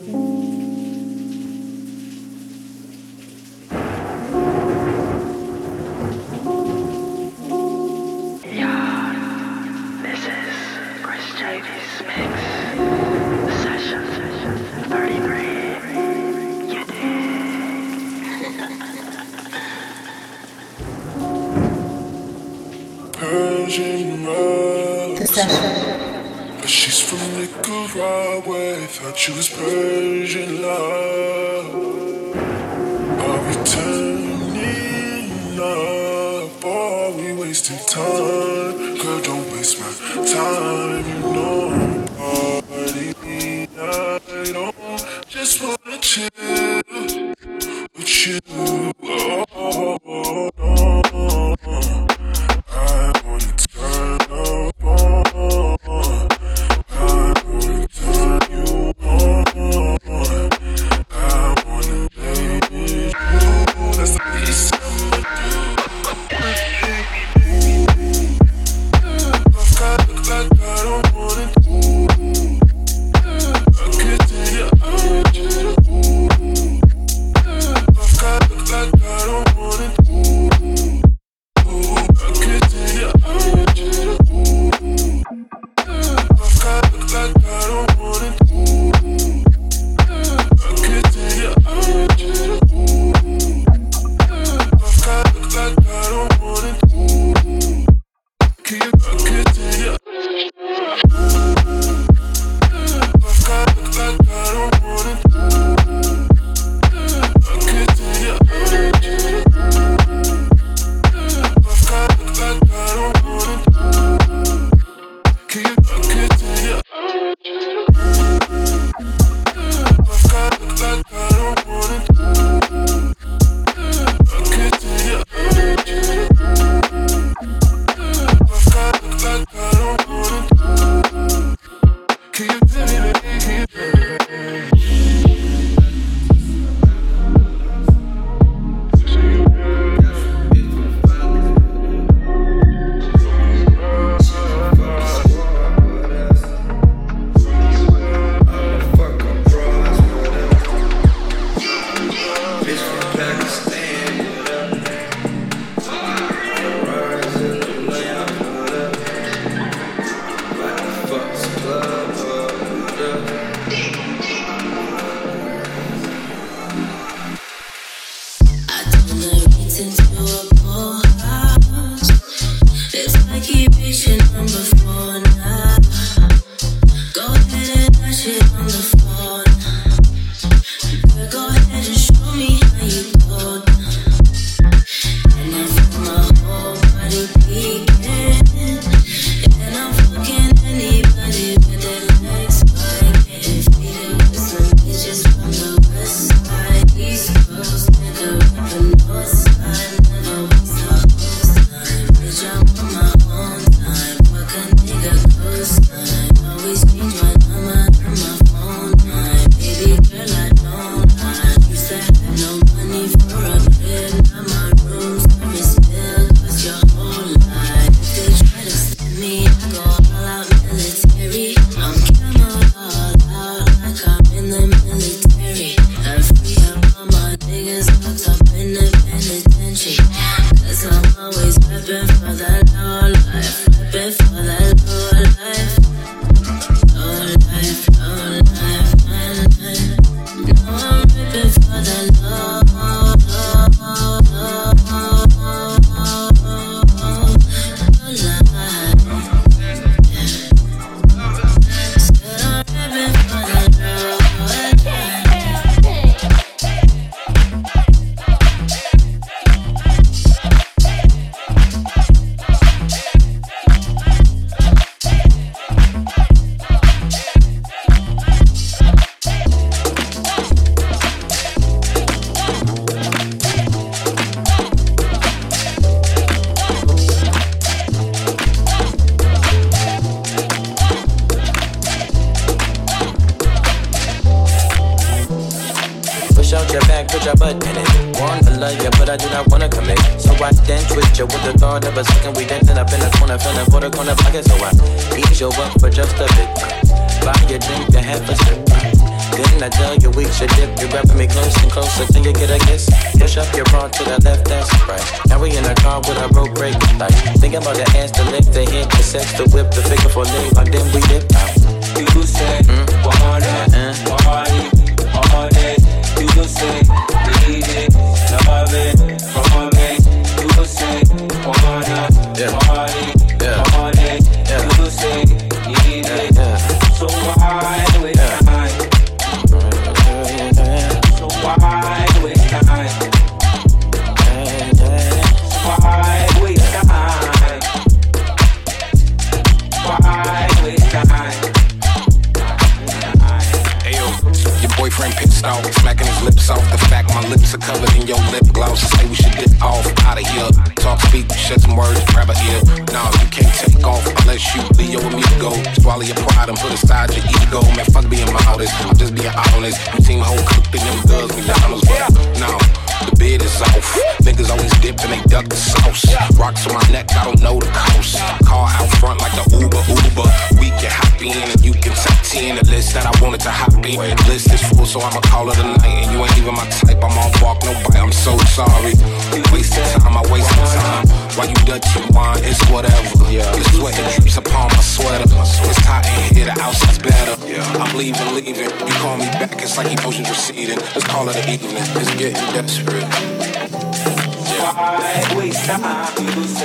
Buy your drink and have It's like emotions receding. Let's call it an evening. It's getting desperate. Yeah. Why waste time?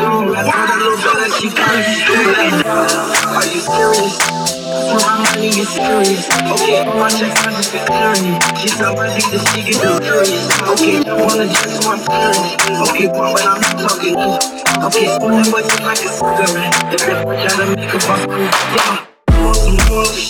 I told that little girl that she kinda stupid. Are you serious? My money is serious. Okay, all my just considering it. She's not worthy that she get delirious. Okay, don't want just want parents. Okay, but I'm not talking. Okay, school that boy just like a cigarette. If that boy try to make a fuck, yeah. Want some more?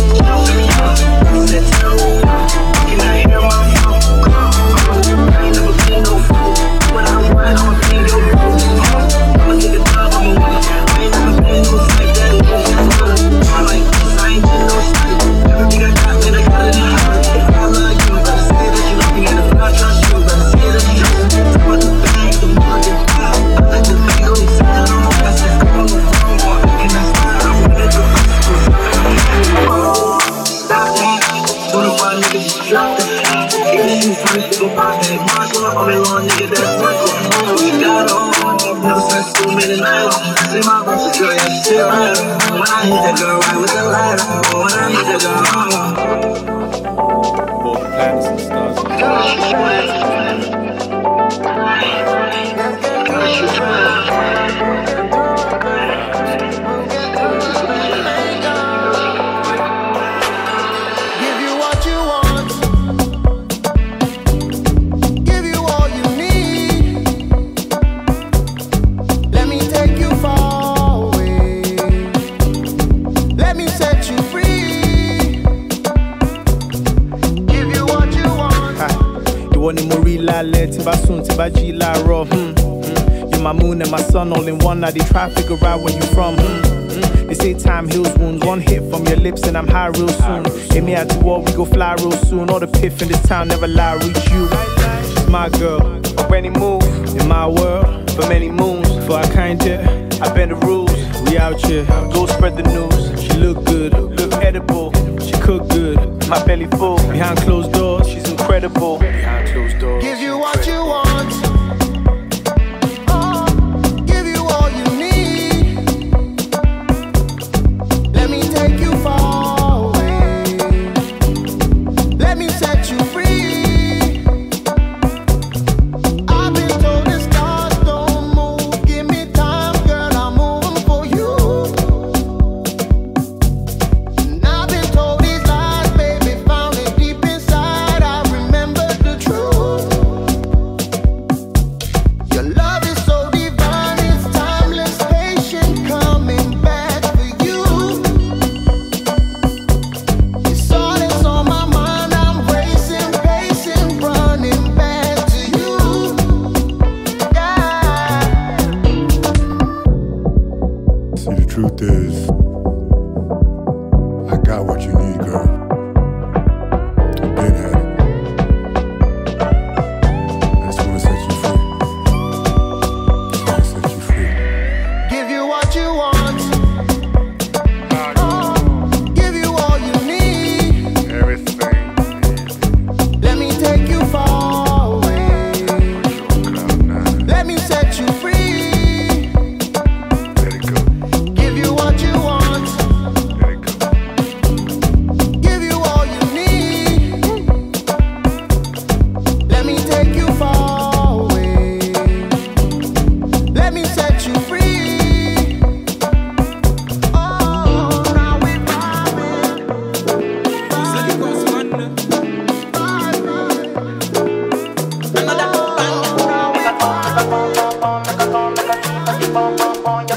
Can I hear my made a on. Say my is girl, yeah, she still right. When I hit that girl right with the lighter. When I hit that girl, sun all in one. I dey try to figure out where you from. hmm, hmm. They say time heals wounds. One hit from your lips and I'm high real soon. Hit me at the wall, we go fly real soon. All the piff in this town never lie, reach you. She's my girl. When he move in my world for many moons. For I kinda, I bend the rules. We out here, go spread the news. She look good, look edible. She cook good, my belly full. Behind closed doors, she's incredible. Behind closed doors. Give you what you want.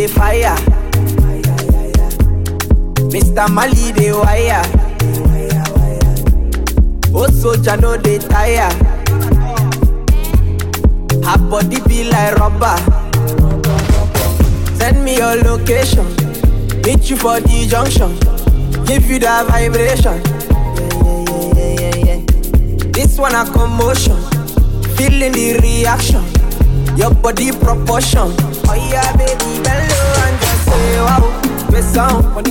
The fire. Mr. Mali the wire. Oh soja no dey tire. Her body be like rubber. Send me your location. Meet you for the junction. Give you that vibration. This one a commotion, feeling the reaction. Your body proportion. Oh yeah, baby, gbé wá o gbèsàn wọn ni.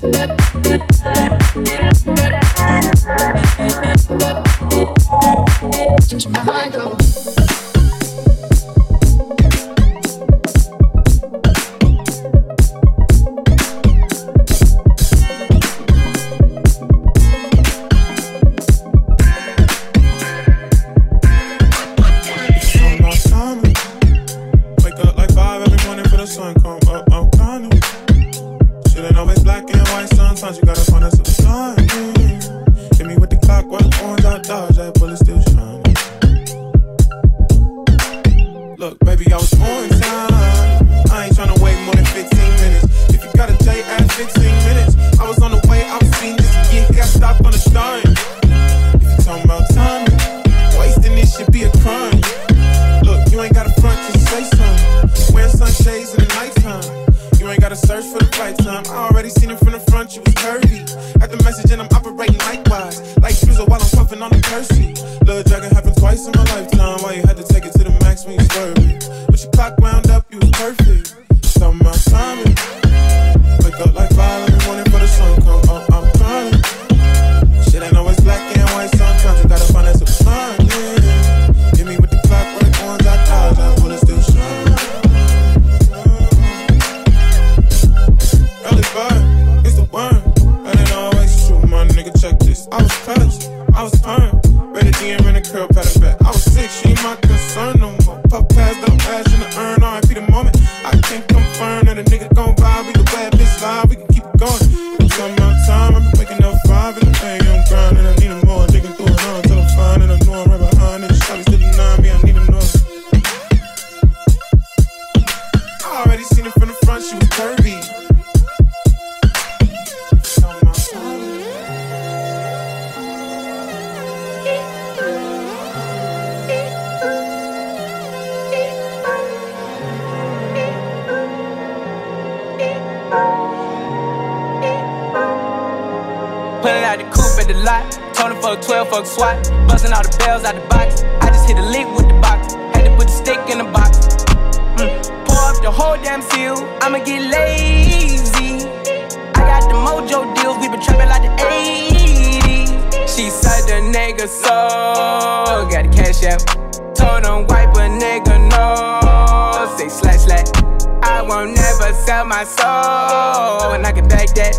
won't never sell my soul. And I can take that.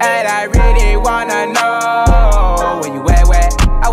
And I really wanna know where you at.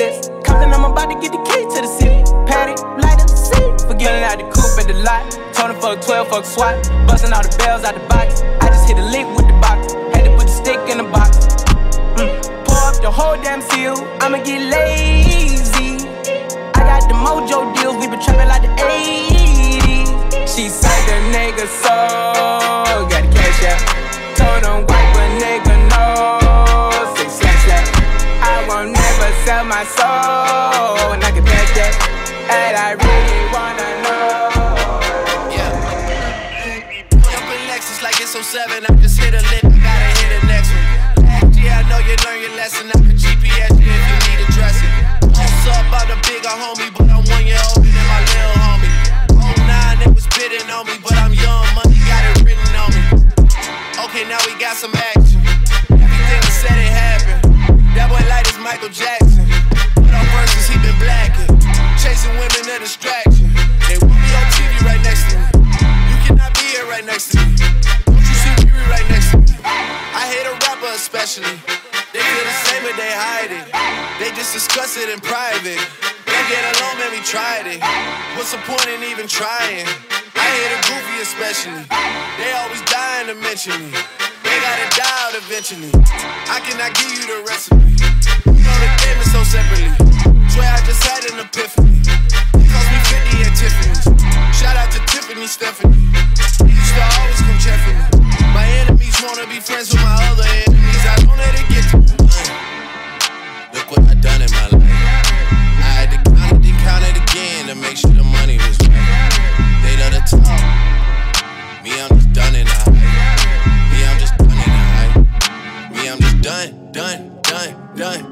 is keyless. Compton, I'm about to get the key to the city. Patty, light up the seat. Forgetting out the coupe at the lot. Tony fuck 12, fuck SWAT. Busting all the bells out the box. I just hit a lick with the box. Had to put the stick in the box. Mm the whole damn seal. I'ma get lazy. I got the mojo deals, we been trapping like the 80s. She said the nigga so got the cash out. Told him wipe a nigga no. Sell my soul, and I can bet that. And I really wanna know. Yeah. Up in Lexus like it's 07. I just hit a lip, gotta hit the next one. I know you learn your lesson. I can GPS you if you need a dressing. What's up, I'm the bigger homie, but I'm one year older than my little homie. Oh nine, they was bidding on me, but I'm young, money got it written on me. Okay, now we got some action. Everything said it happened. That boy light is Michael Jackson. Put on verses, he been blacking. Chasing women, a distraction. They want me on TV right next to me. You cannot be here right next to me. Don't you see Riri right next to me? I hate a rapper especially. They feel the same, but they hide it. They just discuss it in private. Don't get along, man, we tried it. What's the point in even trying? I hate a goofy especially. They always dying to mention me. They gotta die out eventually. I cannot give you the recipe. You know the game is so separately. Swear I just had an epiphany. Tiffany's. Shout out to Tiffany Stephanie. Used to always come check me. My enemies wanna be friends with my other enemies. I don't let it get to me. Look what I done in my life. I had to count it, count it again to make sure the money was right. They love to talk. Just done, done,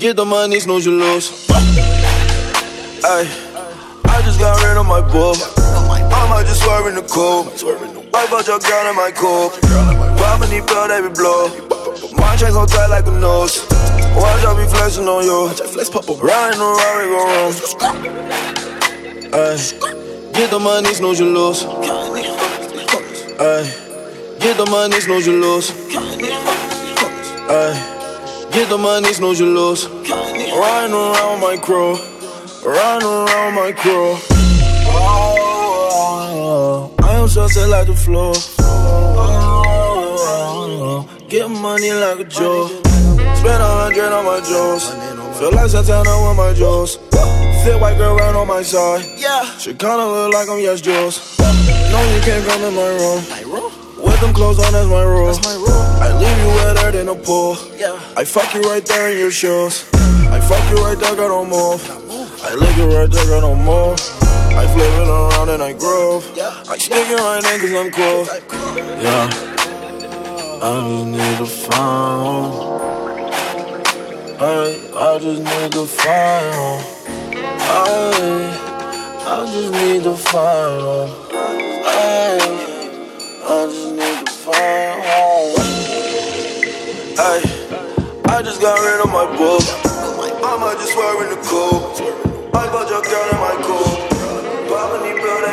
Get the money, snooze you lose. Ayy, I just got rid of my bull. I might just swerve in the coupe. I bought your girl in my coupe. Poppin' these pills, they be blow. My chains gon' tight like a nose. Watch I be flexing on you. Riding around, we go wrong. Ay, get the money, snooze you lose. Ay, get the money, snooze you lose. Ay, get the money, snooze you lose. Riding around my crew, riding around my crew. I am so sad like the floor. Get money like a joke. Spend a hundred on my jewels. Feel like Santana with my jewels. Fit white girl right on my side. Yeah. She kinda look like I'm yes Jules. No, you can't come in my room. With them clothes on, that's my rule. I leave you wetter than a pool. Yeah. I fuck you right there in your shoes. I fuck you right there, girl, don't move. I lick you right there, girl, don't move. I flip it around and I groove. I stick it right in cause I'm cool. Yeah. I just need a phone. Hey, I just need to find home. Hey, I just need to find home. Hey, I just need to find home. Hey, I just got rid of my book. I might just swear in the coat. I got your girl in my coop. Papa need blood